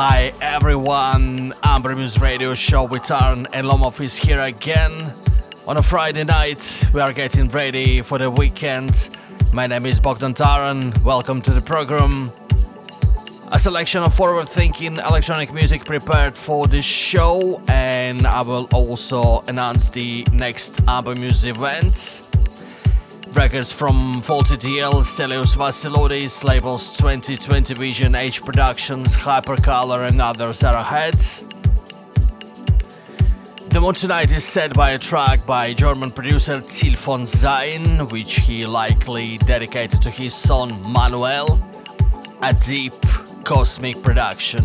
Hi everyone, Amber Muse Radio show return and Lomov is here again. On a Friday night, we are getting ready for the weekend. My name is Bogdan Taran, welcome to the program. A selection of forward thinking electronic music prepared for this show, and I will also announce the next Amber Muse event. Records from Faulty DL, Stelios Vassiloudis, labels 2020 Vision, H Productions, Hypercolour, and others are ahead. The mood tonight is set by a track by German producer Till von Sein, which he likely dedicated to his son Manuel, a deep cosmic production.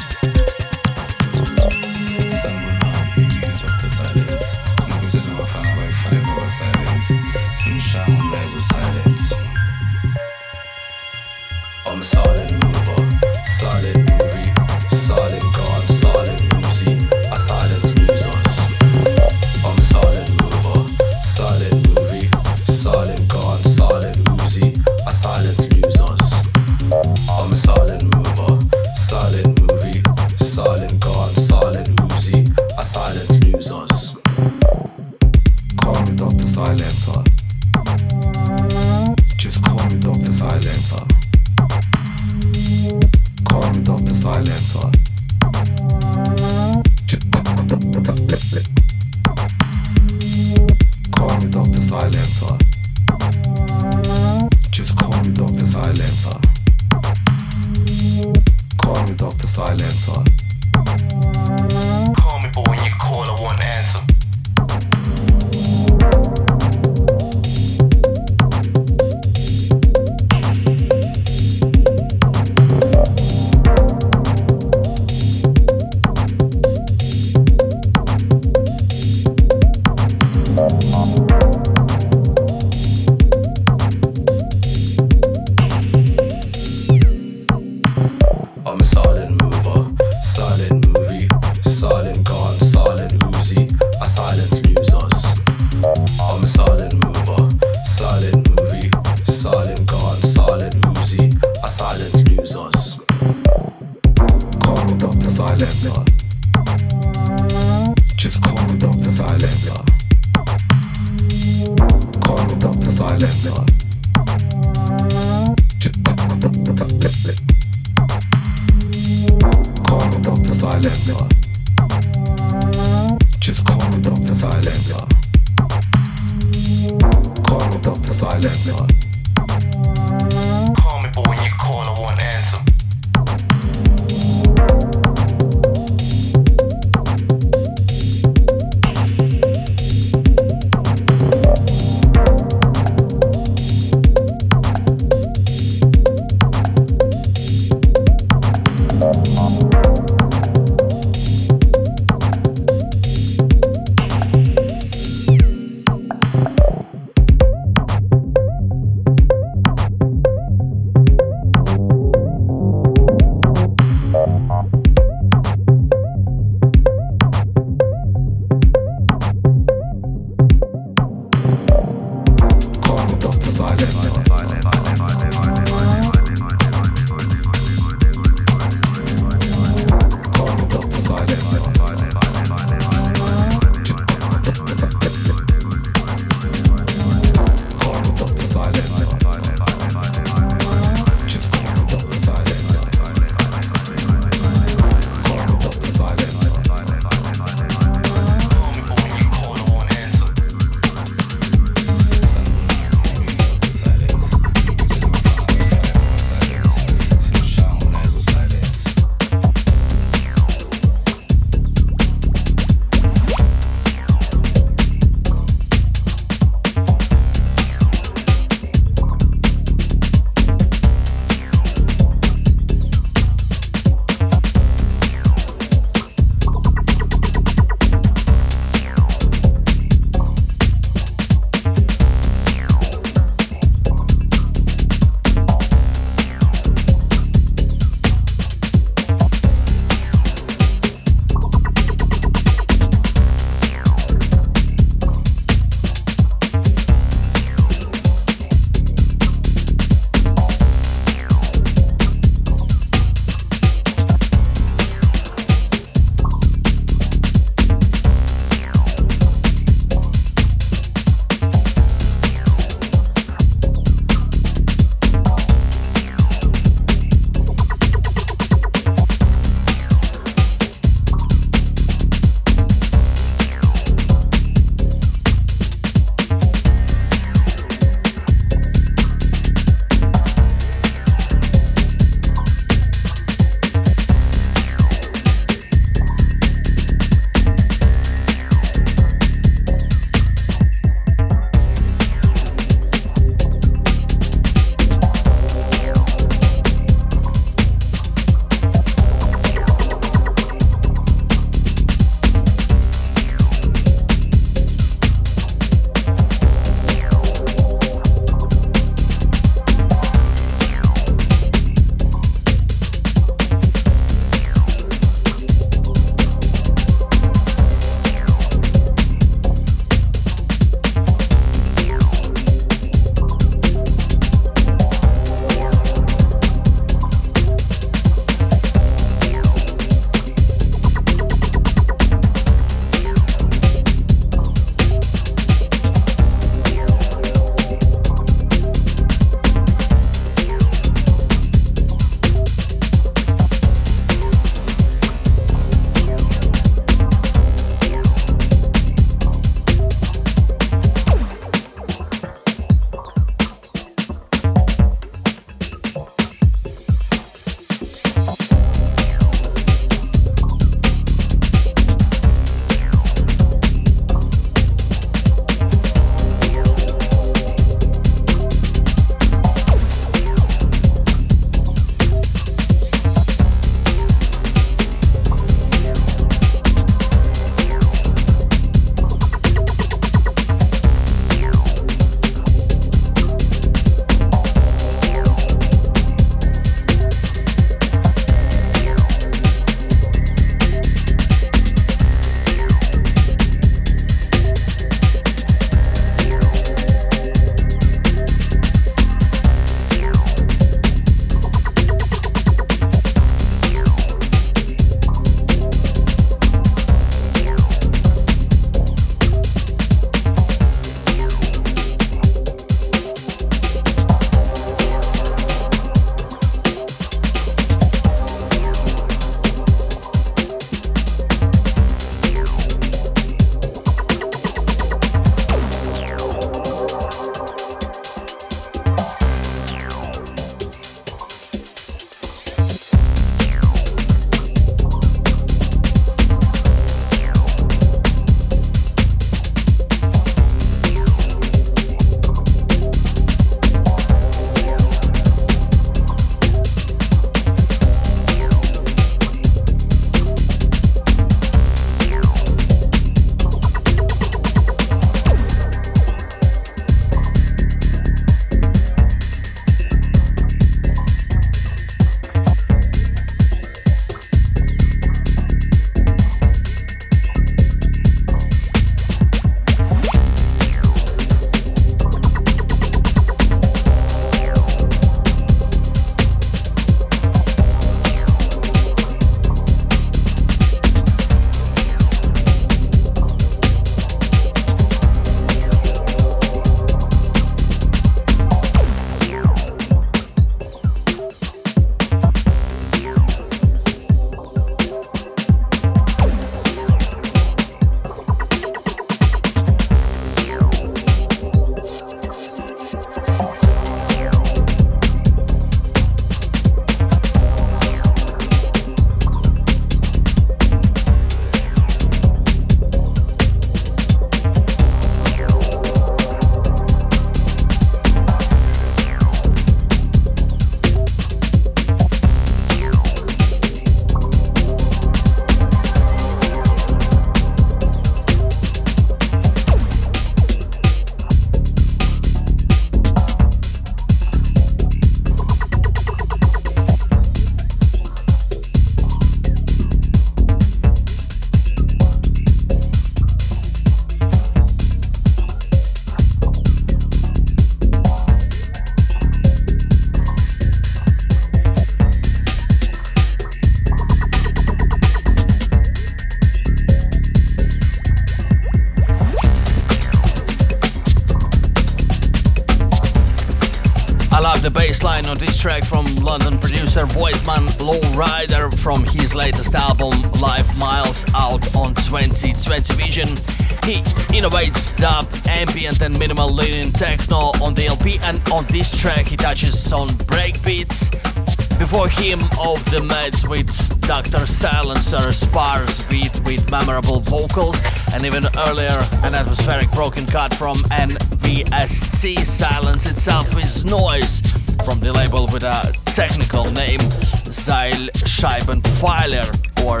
Him, Off the Meds with Dr. Silencer, sparse beat with memorable vocals, and even earlier, an atmospheric broken cut from NVSC. Silence itself is noise from the label with a technical name, Zeil Scheibenpfeiler or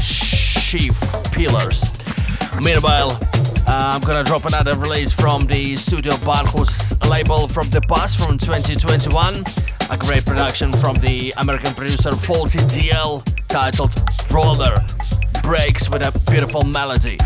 Sheaf Pillars. Meanwhile, uh, I'm gonna drop another release from the Studio Barhus label from the past from 2021 a great production from the American producer Faulty DL titled Roller breaks with a beautiful melody.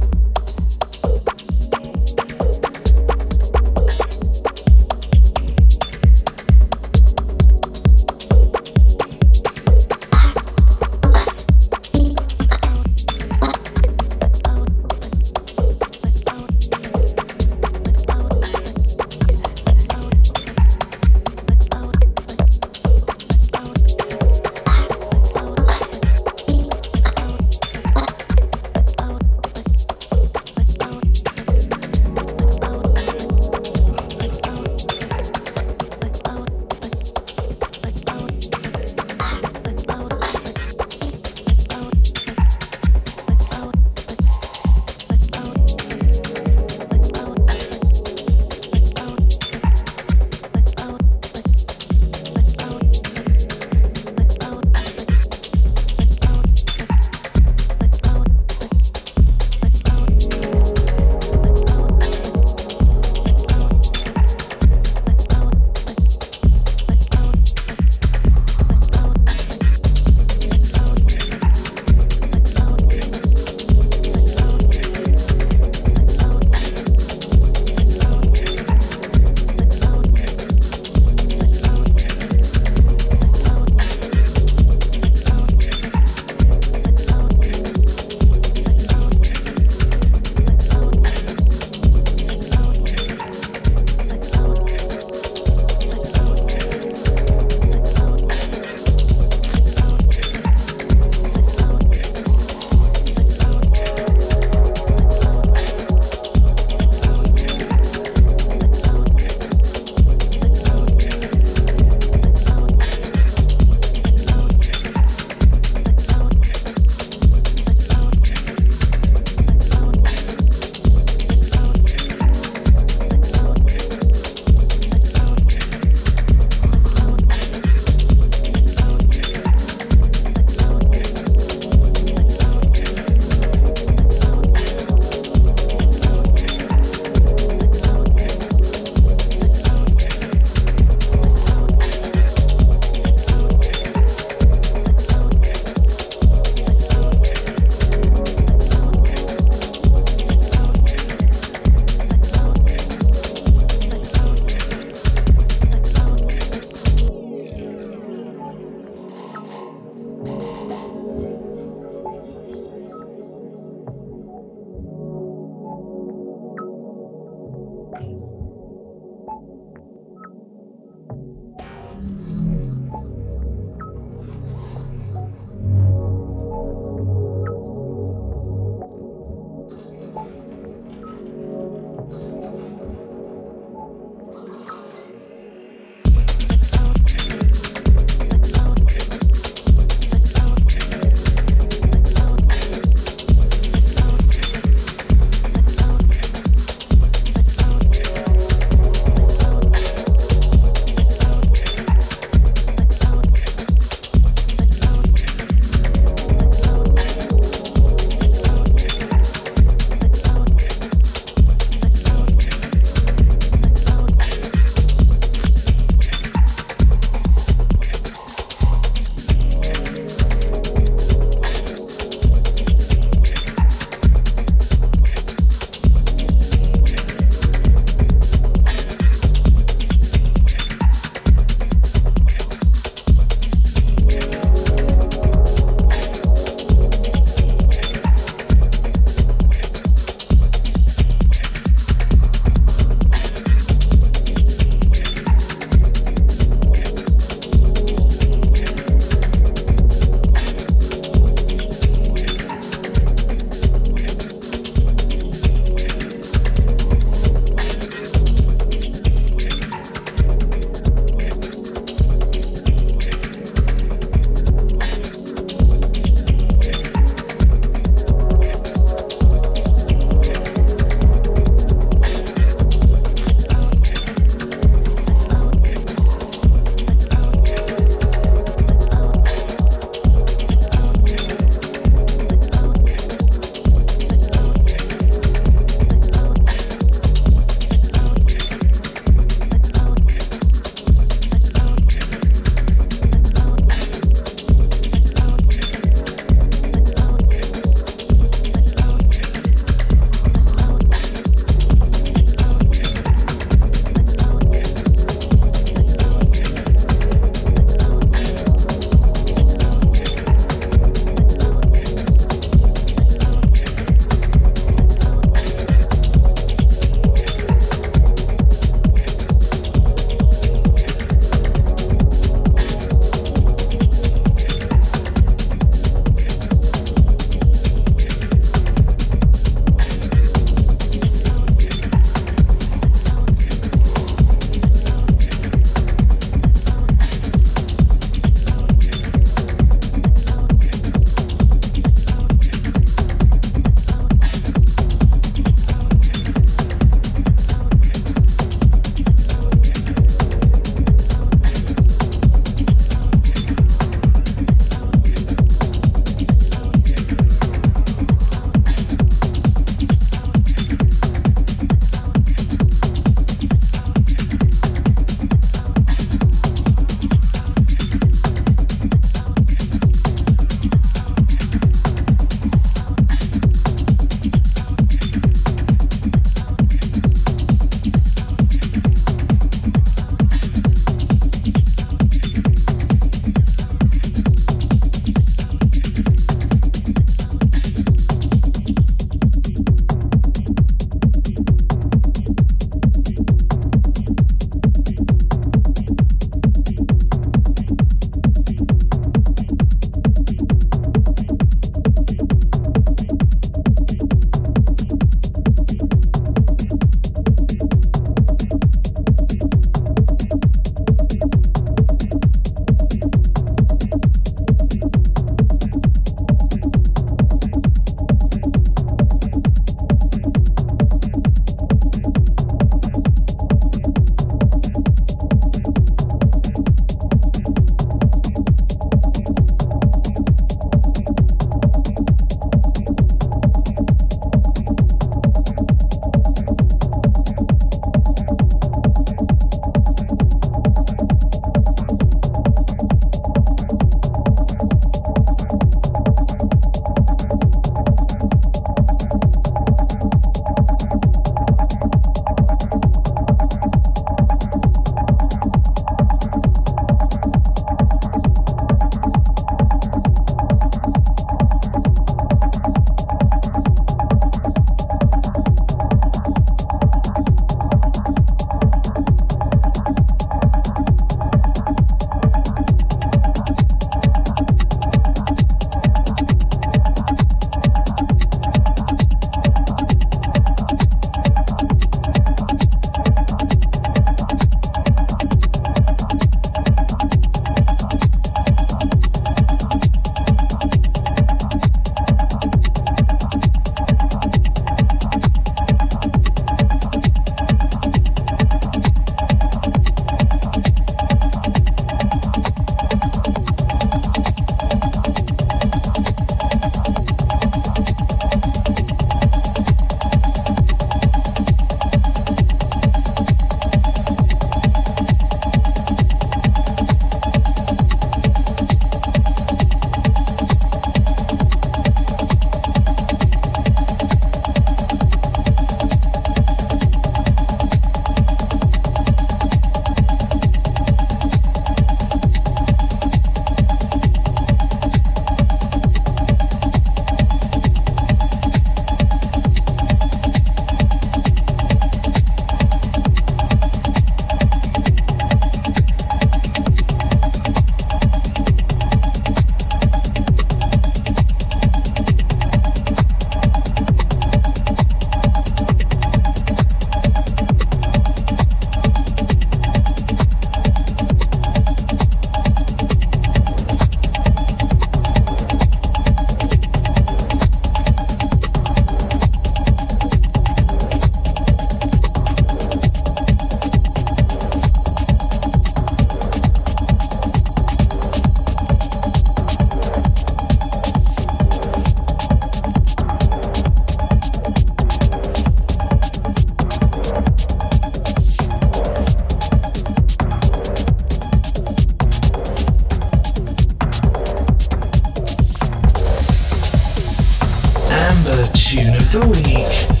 tune of the week.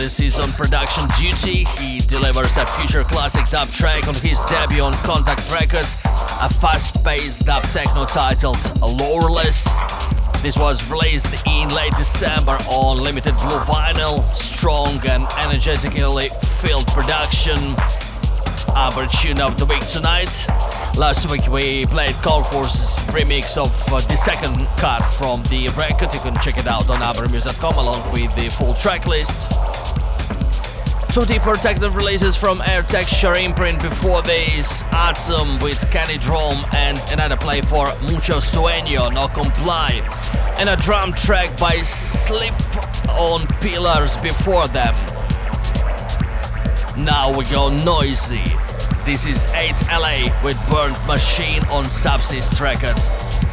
Vassiloidis is on production duty. He delivers a future classic dub track on his debut on Contact Records, a fast-paced dub techno titled Lawless. This was released in late December on limited blue vinyl, strong and energetically filled production. Our tune of the week tonight Last week we played Force's remix of uh, the second cut from the record. You can check it out on ambermuse.com along with the full track list. Two deeper protective releases from Air Texture imprint before this Atom with Kenny Drum and another play for Mucho Sueño, No Comply, and a drum track by Slip on Pillars before them. Now we go noisy. This is 8LA with Burnt Machine on Subsist Records.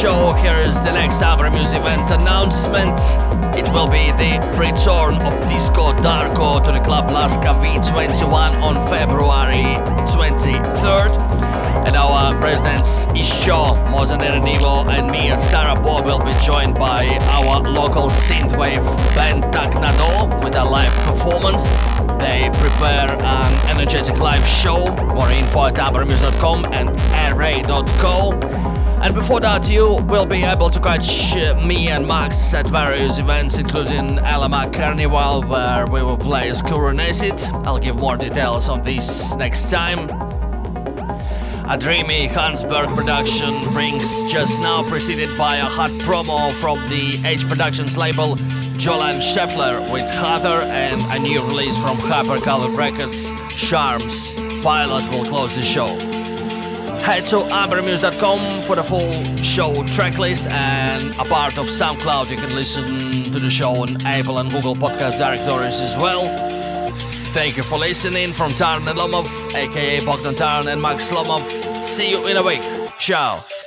Show, here is the next Amber Muse event announcement. It will be the return of Disco Darko to the Club Laska V21 on February 23rd. And our presidents Isho, Mozen Erenivo and me, Stara Bob, will be joined by our local synthwave band Taknado with a live performance. They prepare an energetic live show. More info at ambermuse.com and array.co. Before that, you will be able to catch uh, me and Max at various events, including Alama Carnival, where we will play Skurunesit. I'll give more details on this next time. A dreamy Hansberg production brings just now preceded by a hot promo from the H Productions label Jolan Scheffler with Heather and a new release from Hypercolour Records, Charms. Pilot will close the show. Head to ambermuse.com for the full show tracklist and a part of SoundCloud. You can listen to the show on Apple and Google podcast directories as well. Thank you for listening from Taran and Lomov, aka Bogdan Taran and Max Lomov. See you in a week. Ciao.